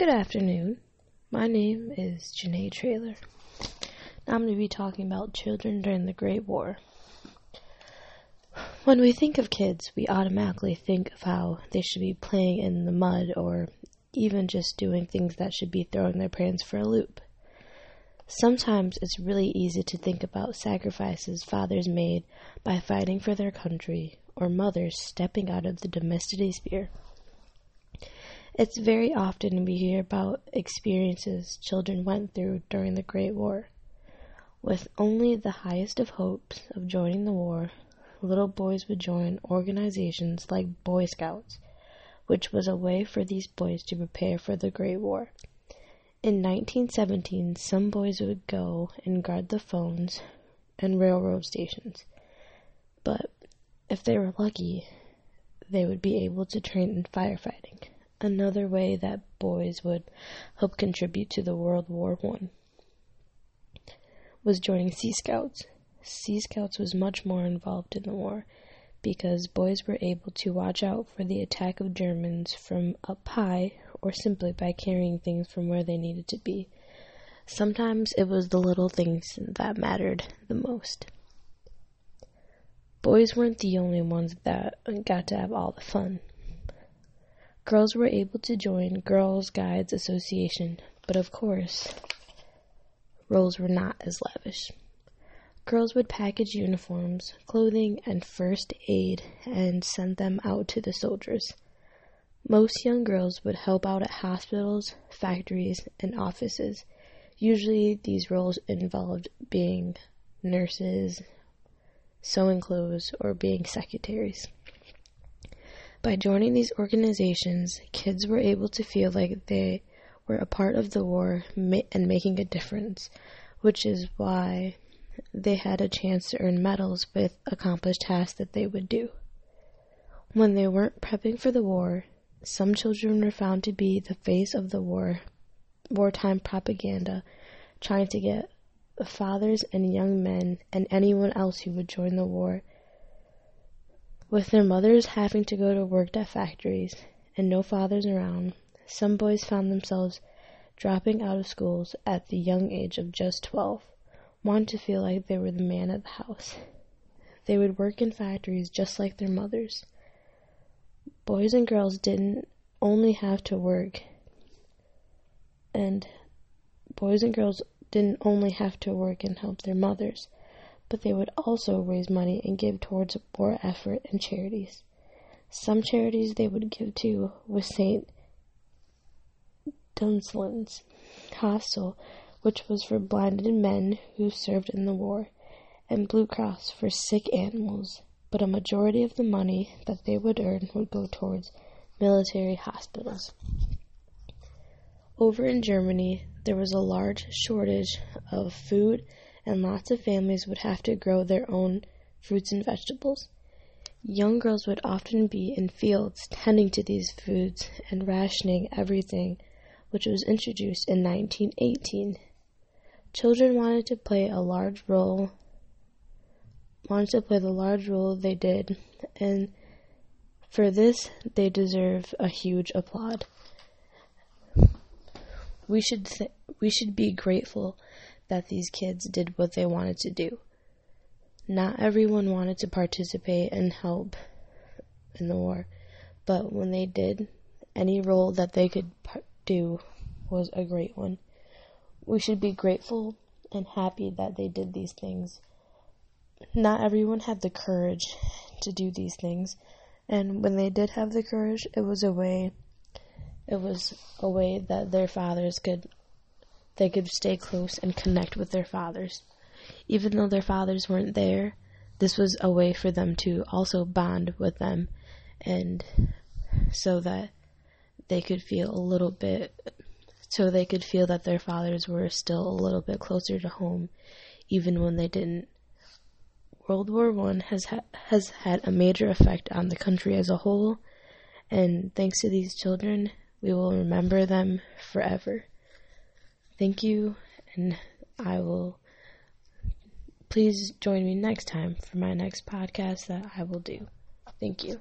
Good afternoon. My name is Janae Trailer. I'm going to be talking about children during the Great War. When we think of kids, we automatically think of how they should be playing in the mud or even just doing things that should be throwing their parents for a loop. Sometimes it's really easy to think about sacrifices fathers made by fighting for their country or mothers stepping out of the domestic sphere. It's very often we hear about experiences children went through during the Great War. With only the highest of hopes of joining the war, little boys would join organizations like Boy Scouts, which was a way for these boys to prepare for the Great War. In 1917, some boys would go and guard the phones and railroad stations. But if they were lucky, they would be able to train in firefighting, another way that boys would help contribute to the World War One. Was joining Sea Scouts. Sea Scouts was much more involved in the war because boys were able to watch out for the attack of Germans from up high or simply by carrying things from where they needed to be. Sometimes it was the little things that mattered the most. Boys weren't the only ones that got to have all the fun. Girls were able to join Girls Guides Association, but of course, roles were not as lavish. Girls would package uniforms, clothing, and first aid and send them out to the soldiers. Most young girls would help out at hospitals, factories, and offices. Usually, these roles involved being nurses, sewing clothes, or being secretaries. By joining these organizations, kids were able to feel like they were a part of the war and making a difference, which is why they had a chance to earn medals with accomplished tasks that they would do. When they weren't prepping for the war, some children were found to be the face of the war, wartime propaganda, trying to get fathers and young men and anyone else who would join the war. With their mothers having to go to work at factories and no fathers around, some boys found themselves dropping out of schools at the young age of just 12, wanting to feel like they were the man of the house. They would work in factories just like their mothers boys and girls didn't only have to work and boys and girls didn't only have to work and help their mothers, but they would also raise money and give towards war effort and charities. Some charities they would give to was St. Dunstan's Hospital, which was for blinded men who served in the war, and Blue Cross for sick animals but a majority of the money that they would earn would go towards military hospitals. Over in Germany, there was a large shortage of food, and lots of families would have to grow their own fruits and vegetables. Young girls would often be in fields tending to these foods and rationing everything, which was introduced in 1918. Children wanted to play a large role wanted to play the large role they did, and for this they deserve a huge applaud. We should th- we should be grateful that these kids did what they wanted to do. Not everyone wanted to participate and help in the war, but when they did, any role that they could do was a great one. We should be grateful and happy that they did these things not everyone had the courage to do these things. And when they did have the courage, it was a way it was a way that their fathers could they could stay close and connect with their fathers. Even though their fathers weren't there, this was a way for them to also bond with them and so that they could feel a little bit so they could feel that their fathers were still a little bit closer to home even when they didn't World War One has ha- has had a major effect on the country as a whole, and thanks to these children, we will remember them forever. Thank you, and I will. Please join me next time for my next podcast that I will do. Thank you.